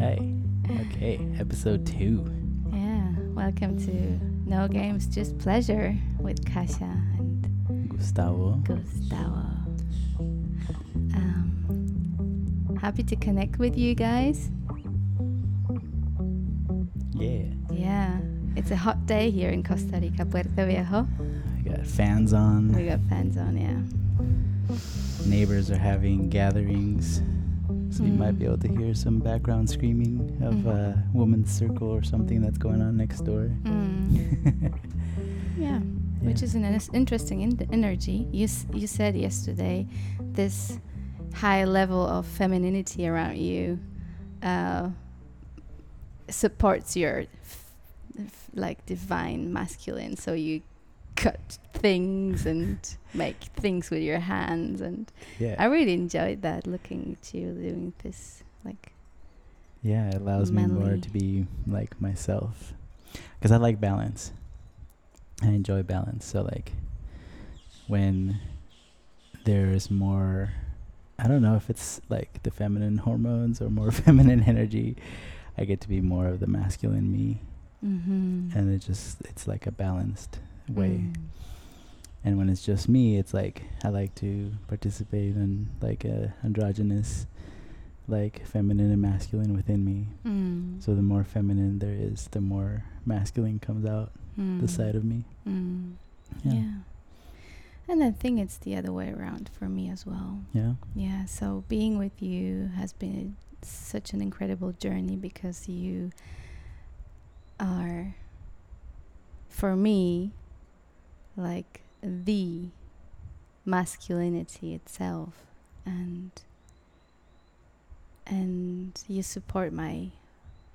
Hey. Okay. Episode two. Yeah, welcome to No Games, Just Pleasure with Kasia and Gustavo. Gustavo. Um, happy to connect with you guys. Yeah. Yeah, it's a hot day here in Costa Rica, Puerto Viejo. We got fans on. We got fans on, yeah. Neighbors are having gatherings. So you might be able to hear some background screaming of Mhm. a woman's circle or something that's going on next door. Mm. Yeah, which is an in- interesting in- energy. You s- you said yesterday this high level of femininity around you uh, supports your f- f- like divine masculine. So you cut things and make things with your hands, and Yeah. I really enjoyed that. Looking at you doing this, like Yeah, it allows me more to be like myself. Because I like balance. I enjoy balance. So, like, when there's more, I don't know if it's like the feminine hormones or more feminine energy, I get to be more of the masculine me. mm-hmm. And it just, it's like a balanced way. Mm. And when it's just me, it's like I like to participate in like a androgynous, like feminine and masculine within me. Mm. So the more feminine there is, the more masculine comes out the Mm. side of me. Mm. Yeah. Yeah. And I think it's the other way around for me as well. Yeah. Yeah. So being with you has been such an incredible journey because you are, for me, like the masculinity itself. And and you support my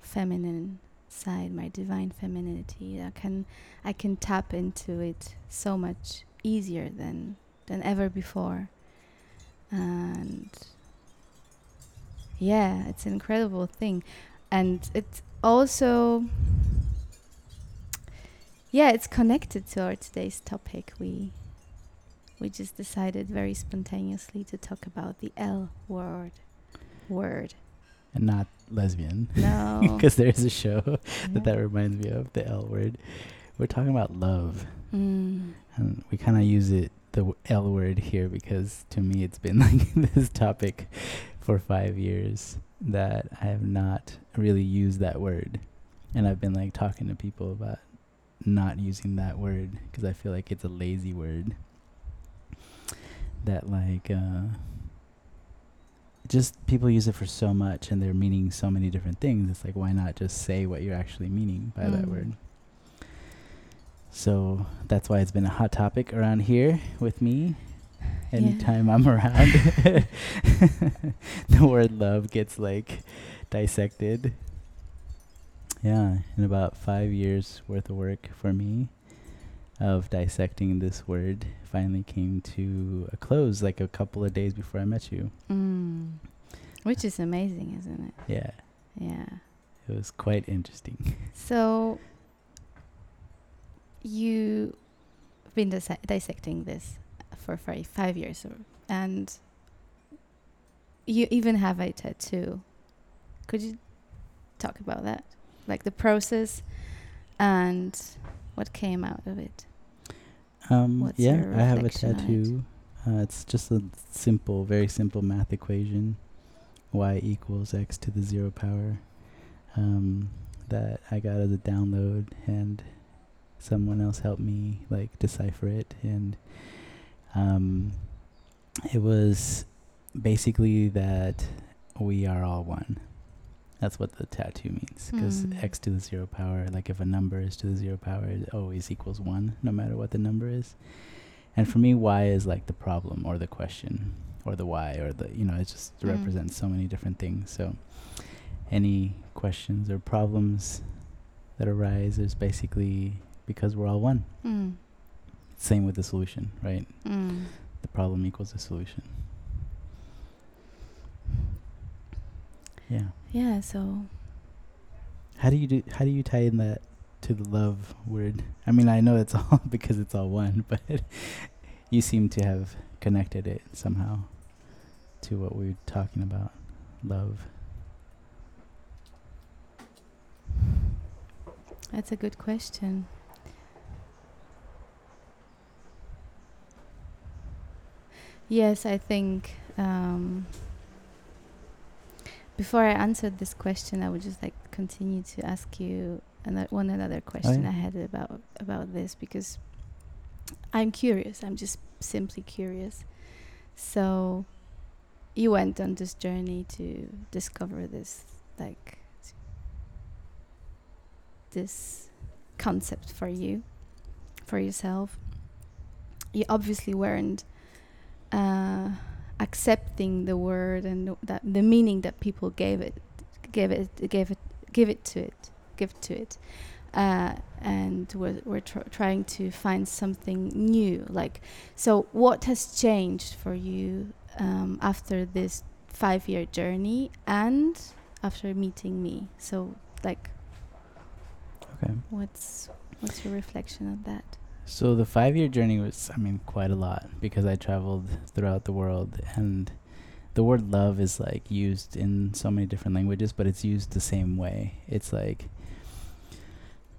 feminine side, my divine femininity. I can I can tap into it so much easier than than ever before. And yeah, it's an incredible thing. And it's also yeah, it's connected to our today's topic. We we just decided very spontaneously to talk about the L word. Word. And not lesbian. No. Because there's a show Yeah. that that reminds me of, the L word. We're talking about love. Mm. And we kind of use it, the L word here, because to me it's been like this topic for five years that I have not really used that word. And I've been like talking to people about not using that word because I feel like it's a lazy word. That like, uh, just people use it for so much and they're meaning so many different things. It's like, why not just say what you're actually meaning by that Mm. word? So that's why it's been a hot topic around here with me. Yeah. Anytime I'm around, the word love gets like dissected. Yeah, in about five years worth of work for me of dissecting this word finally came to a close like a couple of days before I met you. Mm. Which is amazing, isn't it? Yeah, Yeah. it was quite interesting. So you've been dissecting this for five, five years, or, and you even have a tattoo. Could you talk about that, like the process and what came out of it? Um, What's yeah, I have a it? tattoo. Uh, it's just a simple, very simple math equation: y equals x to the zero power. Um, that I got as a download, and someone else helped me like decipher it, and um, it was basically that we are all one. That's what the tattoo means. Because Hmm. x to the zero power, like if a number is to the zero power, it always equals one, no matter what the number is. And for me, y is like the problem or the question or the why or the, you know, it just Mm. represents so many different things. So any questions or problems that arise is basically because we're all one. Mm. Same with the solution, right? Mm. The problem equals the solution. Yeah. Yeah. So How do you do? How do you tie in that to the love word? I mean, I know it's all because it's all one, but you seem to have connected it somehow to what we were talking about, love. That's a good question. Yes, I think um, before I answered this question, I would just like continue to ask you another one another question yeah. I had about about this because I'm curious. I'm just simply curious. So you went on this journey to discover this like this concept for you for yourself you obviously weren't uh, accepting the word and th- that the meaning that people gave it gave it gave it give it to it give to it. Uh, and we're, we're tr- trying to find something new like so what has changed for you um, after this five year journey and after meeting me? So like Okay. what's what's your reflection of that So the five year journey was, I mean, quite a lot because I traveled throughout the world and the word love is like used in so many different languages, but it's used the same way. It's like,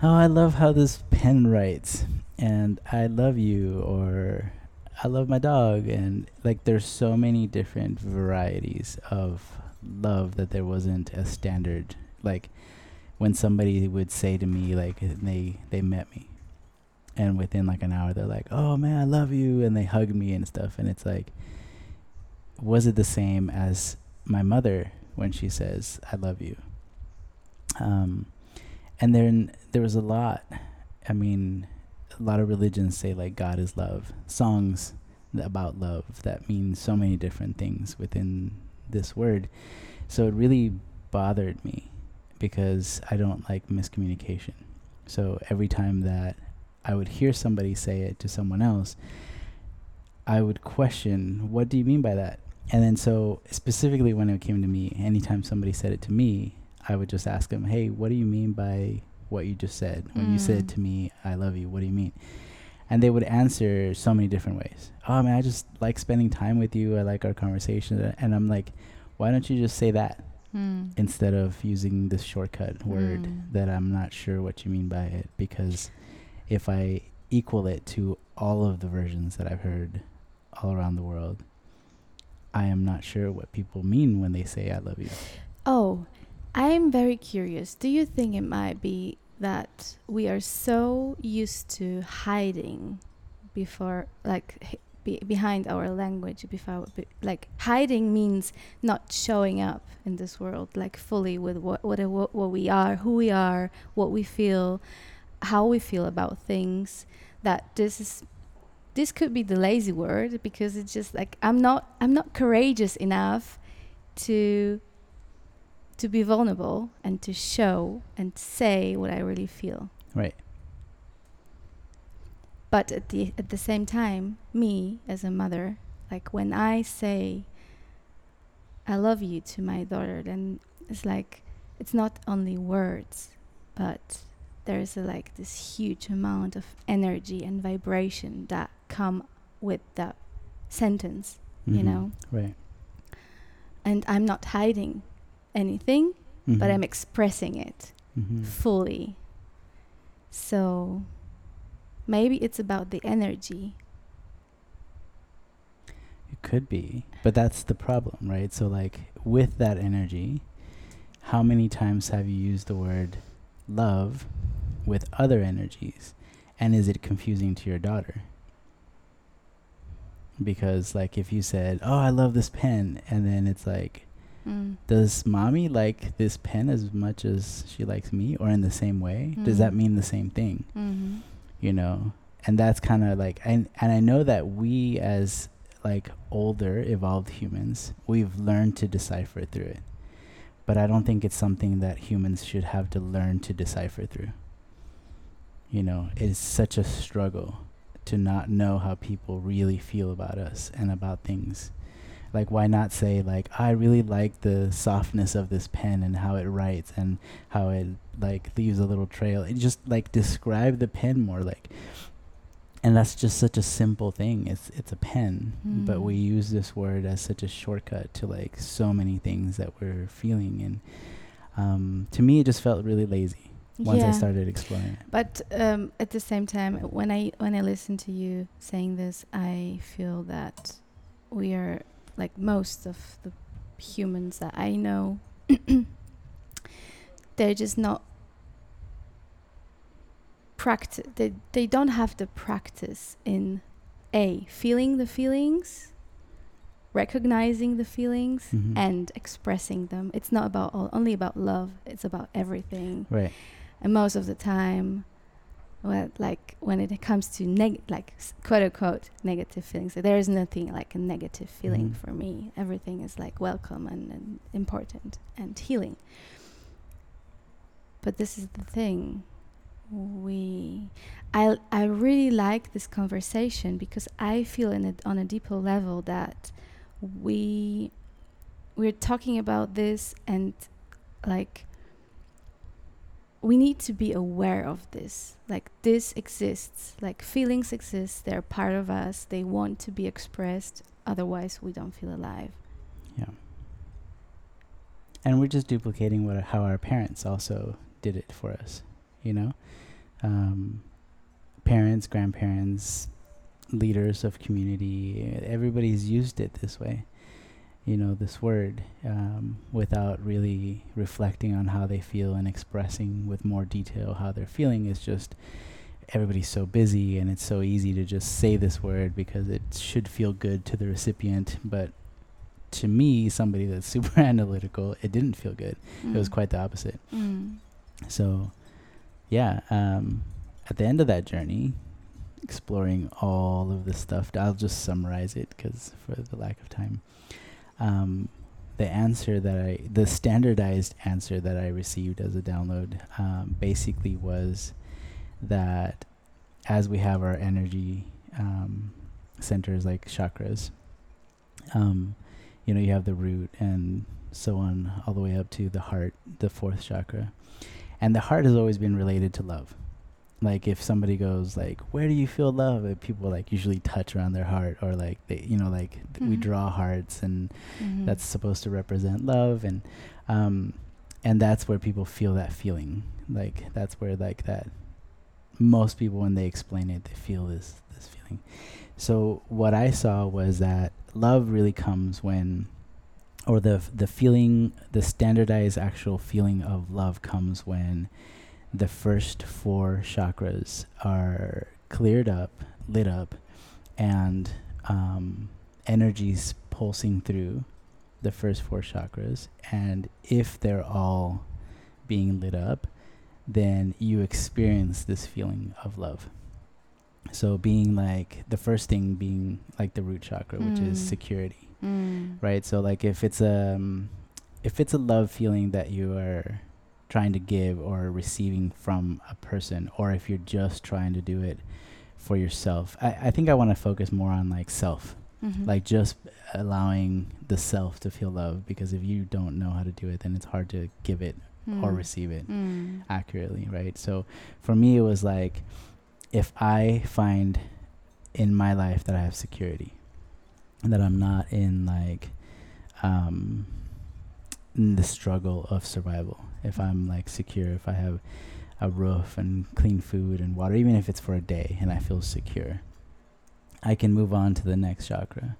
oh, I love how this pen writes and I love you or I love my dog. And like, there's so many different varieties of love that there wasn't a standard. Like, when somebody would say to me, like, they, they met me and within like an hour they're like oh man i love you and they hug me and stuff and it's like was it the same as my mother when she says i love you? Um and then there was a lot i mean a lot of religions say like god is love. Songs about love that mean so many different things within this word. So it really bothered me because i don't like miscommunication. So every time that I would hear somebody say it to someone else, I would question, what do you mean by that? And then so specifically when it came to me, anytime somebody said it to me, I would just ask them, "Hey, what do you mean by what you just said? When you said Mm. to me, I love you, what do you mean?" And they would answer so many different ways. Oh man, I just like spending time with you. I like our conversation. And I'm like, why don't you just say that mm. instead of using this shortcut word Mm. that I'm not sure what you mean by it because if I equal it to all of the versions that I've heard all around the world, I am not sure what people mean when they say I love you. Oh, I'm very curious. Do you think it might be that we are so used to hiding before, like, be, behind our language? Before, be, like, hiding means not showing up in this world, like, fully with what, what what we are, who we are, what we feel, how we feel about things. That this is this could be the lazy word because it's just like I'm not I'm not courageous enough to to be vulnerable and to show and say what I really feel. Right. But at the at the same time, me as a mother, like when I say I love you to my daughter, then it's like it's not only words, but there's a, like this huge amount of energy and vibration that come with that sentence, you Mhm. know. Right. And I'm not hiding anything, but Mhm. I'm expressing it Mhm. fully. So maybe it's about the energy. It could be, but that's the problem, right? So, like, with that energy, how many times have you used the word love with other energies? And is it confusing to your daughter? Because, like, if you said, Oh, I love this pen, and then it's like, Mm. Does mommy like this pen as much as she likes me, or in the same way? Does that Mm. mean the same thing? hmm you know and that's kind of like and and i know that we as like older evolved humans we've learned to decipher through it but i don't think it's something that humans should have to learn to decipher through you know it's such a struggle to not know how people really feel about us and about things. Like why not say like i really like the softness of this pen and how it writes and how it like leaves a little trail. It just like describe the pen more like and that's just such a simple thing. It's it's a pen but Mm. we use this word as such a shortcut to like so many things that we're feeling. And um, to me it just felt really lazy once I started exploring it. But um, at the same time, when I when I listen to you saying this, I feel that we are like most of the humans that I know. they're just not practice. They they don't have the practice in a feeling the feelings, recognizing the feelings, Mhm. and expressing them. It's not about all, only about love. It's about everything Right. And most of the time well, like when it comes to neg like quote unquote negative feelings there is nothing like a negative feeling Mhm. for me. Everything is like welcome and, and important and healing. But this is the thing. We I I really like this conversation because I feel in it on a deeper level that we we're talking about this and like we need to be aware of this like this exists like feelings exist they're part of us they want to be expressed otherwise we don't feel alive Yeah. And we're just duplicating what how our parents also did it for us, you know? Um, parents, grandparents, leaders of community, everybody's used it this way. You know, this word um, without really reflecting on how they feel and expressing with more detail how they're feeling is just everybody's so busy and it's so easy to just say this word because it should feel good to the recipient, but to me, somebody that's super analytical, it didn't feel good. It was Mm. quite the opposite. Mm. So, yeah, um, at the end of that journey, exploring all of this stuff, I'll just summarize it because for the lack of time. Um, the answer that I, the standardized answer that I received as a download, um, basically was that as we have our energy um, centers like chakras, um, you know, you have the root and so on, all the way up to the heart, the fourth chakra. And the heart has always been related to love. Like if somebody goes like, "Where do you feel love?" and people like usually touch around their heart, or like they, you know, like th- we draw hearts, and Mhm. that's supposed to represent love, and um, and that's where people feel that feeling. Like that's where like that. Most people, when they explain it, they feel this this feeling. So what I saw was that love really comes when, or the the feeling, the standardized actual feeling of love comes when the first four chakras are cleared up, lit up, and um, energies pulsing through the first four chakras. And if they're all being lit up, then you experience this feeling of love. So, being like the first thing being like the root chakra, which is Mm. security Mm. right so like if it's a um, if it's a love feeling that you are trying to give or receiving from a person or if you're just trying to do it for yourself i, I think i want to focus more on like self Mhm. like just allowing the self to feel love because if you don't know how to do it then it's hard to give it or Mm. receive it Mm. accurately, right? So for me, it was like if I find in my life that I have security and that I'm not in like um, in the struggle of survival, if I'm like secure, if I have a roof and clean food and water, even if it's for a day and I feel secure, I can move on to the next chakra,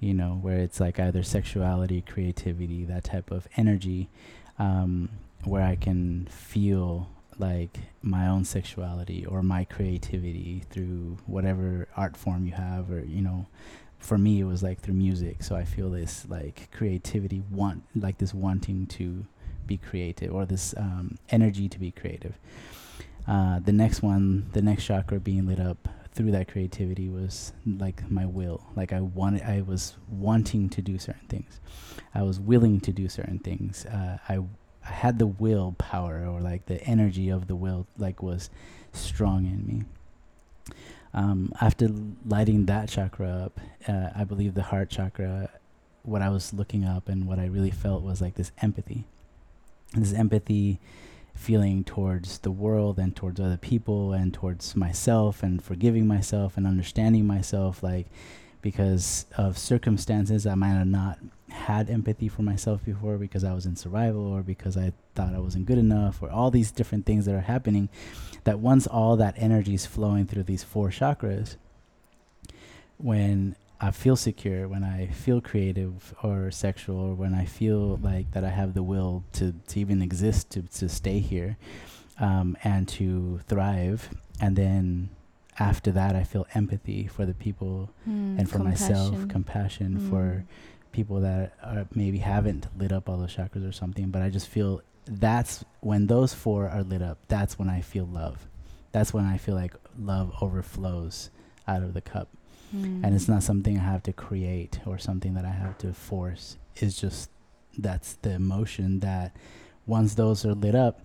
you know, where it's like either sexuality, creativity, that type of energy, um, where I can feel like my own sexuality or my creativity through whatever art form you have, or, you know, for me, it was like through music. So I feel this like creativity, want, like this wanting to be creative or this um, energy to be creative. Uh, the next one, the next chakra being lit up through that creativity was like my will. Like I wanted, I was wanting to do certain things. I was willing to do certain things. Uh, I, I had the will power or like the energy of the will like was strong in me. Um, after lighting that chakra up, uh, I believe the heart chakra, what I was looking up and what I really felt was like this empathy. This empathy feeling towards the world and towards other people and towards myself and forgiving myself and understanding myself like because of circumstances I might have not had empathy for myself before because I was in survival or because I thought I wasn't good enough or all these different things that are happening that once all that energy is flowing through these four chakras when I feel secure, when I feel creative or sexual, or when I feel like that I have the will to, to even exist, to, to stay here, um, and to thrive. And then after that, I feel empathy for the people Mm, and for myself, compassion. compassion Mm. for people that are maybe haven't lit up all those chakras or something. But I just feel that's when those four are lit up, that's when I feel love. That's when I feel like love overflows out of the cup Mm. and it's not something I have to create or something that I have to force. It's just that's the emotion that once those are lit up,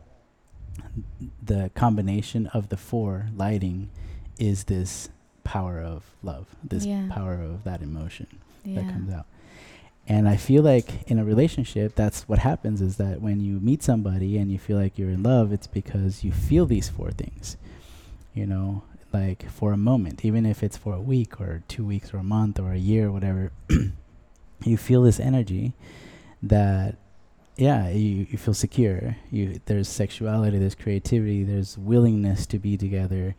the combination of the four lighting is this power of love, this Yeah. power of that emotion that comes out. And I feel like in a relationship, that's what happens is that when you meet somebody and you feel like you're in love, it's because you feel these four things. You know, like for a moment, even if it's for a week or two weeks or a month or a year or whatever, you feel this energy that yeah, you, you feel secure. You there's sexuality, there's creativity, there's willingness to be together,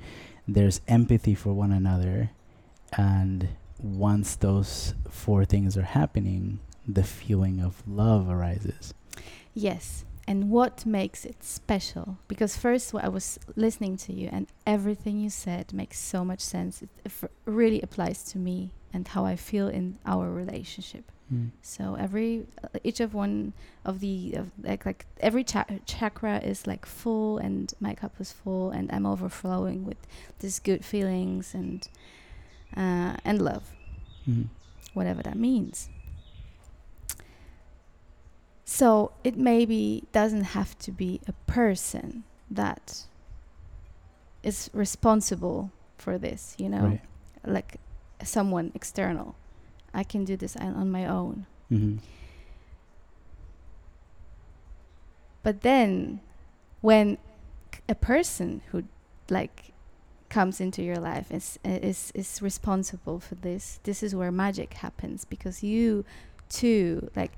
there's empathy for one another, and once those four things are happening, the feeling of love arises. Yes. And what makes it special? Because first, I was listening to you, and everything you said makes so much sense. It f- really applies to me and how I feel in our relationship. So every, uh, each of one of the, of like, like every cha- chakra is like full, and my cup is full, and I'm overflowing with these good feelings and, uh, and love, Mhm. whatever that means. So it maybe doesn't have to be a person that is responsible for this, you know, Right. like someone external. I can do this on my own. hmm But then when a person who like comes into your life is is is responsible for this, this is where magic happens because you too like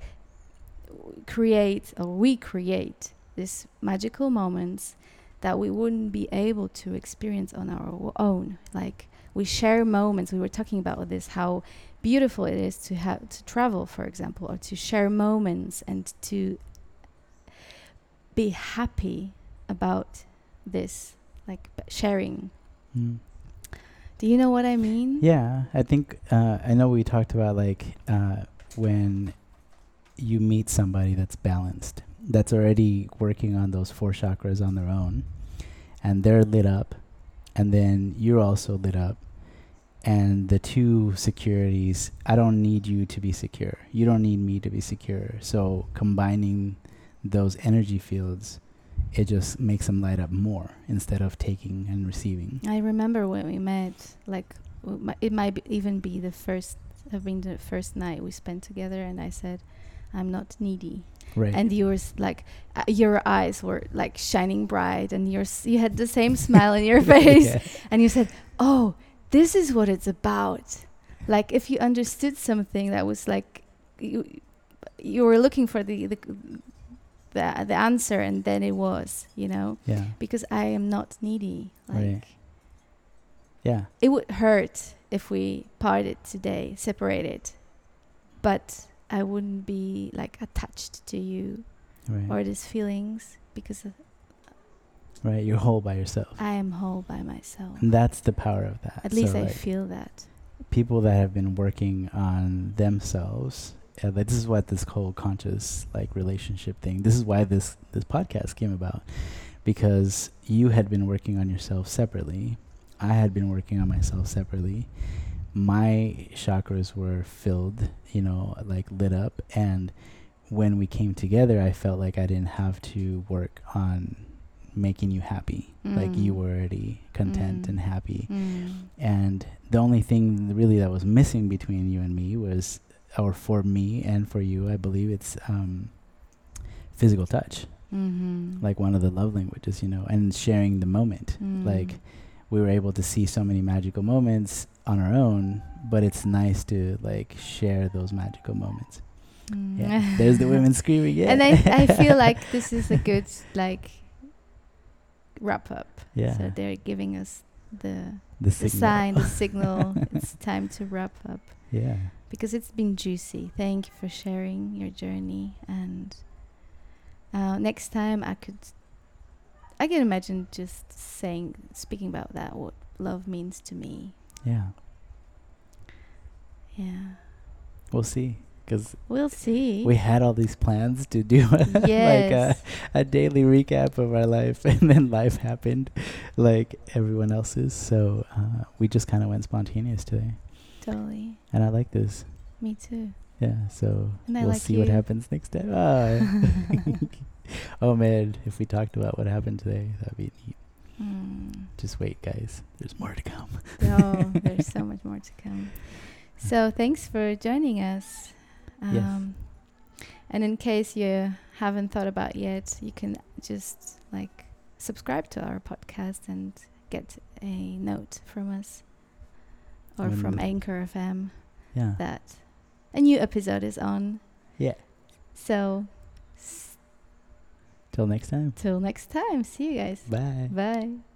create or we create these magical moments that we wouldn't be able to experience on our own. Like we share moments. We were talking about this how beautiful it is to have to travel for example or to share moments and to be happy about this like sharing. Mm. do you know what i mean? Yeah, I think uh, I know we talked about like uh, when you meet somebody that's balanced, that's already working on those four chakras on their own, and they're lit up, and then you're also lit up, and the two securities. I don't need you to be secure. You don't need me to be secure. So combining those energy fields, it just makes them light up more instead of taking and receiving. i remember when we met like it might even be the first have been the first night we spent together and i said i'm not needy Right. and yours like uh, your eyes were like shining bright and yours you had the same smile in your face Yeah. and you said oh this is what it's about like if you understood something that was like you you were looking for the the the, the answer and then it was you know Yeah. because i am not needy like Right. Yeah. it would hurt if we parted today separated but i wouldn't be like attached to you Right. or these feelings because right. You're whole by yourself. i am whole by myself And that's the power of that. at least i like, feel that people that have been working on themselves. Uh, this is what this whole conscious like relationship thing. This is why this this podcast came about, because you had been working on yourself separately. I had been working on myself separately. My chakras were filled, you know, like lit up, and when we came together, I felt like I didn't have to work on making you happy. Like you Mm. were already content Mm. and happy Mm. and the only thing really that was missing between you and me was or for me and for you i believe it's um physical touch Mm-hmm. like one of the love languages you know and sharing the moment Mm. like we were able to see so many magical moments on our own but it's nice to like share those magical moments Mm. Yeah. There's the women screaming. Yeah. And I, I feel like this is a good like wrap up. Yeah. So they're giving us the the the sign, the signal. it's time to wrap up Yeah. because it's been juicy. Thank you for sharing your journey. And uh, next time, I could, I can imagine just saying, speaking about that, what love means to me. Yeah. Yeah, We'll see. Because we'll see. we had all these plans to do like a, a daily recap of our life, and then life happened like everyone else's. So uh, we just kind of went spontaneous today. totally. And I like this. Me too. Yeah. So And we'll like see what happens next time. Oh. oh, man. If we talked about what happened today, that'd be neat. Mm. Just wait, guys. There's more to come. Oh, there's so much more to come. So thanks for joining us. Yes. Um, And in case you haven't thought about yet, you can just like subscribe to our podcast and get a note from us or When from Anchor FM Yeah. that a new episode is on. Yeah. So s- Till next time. till next time, see you guys. Bye. Bye.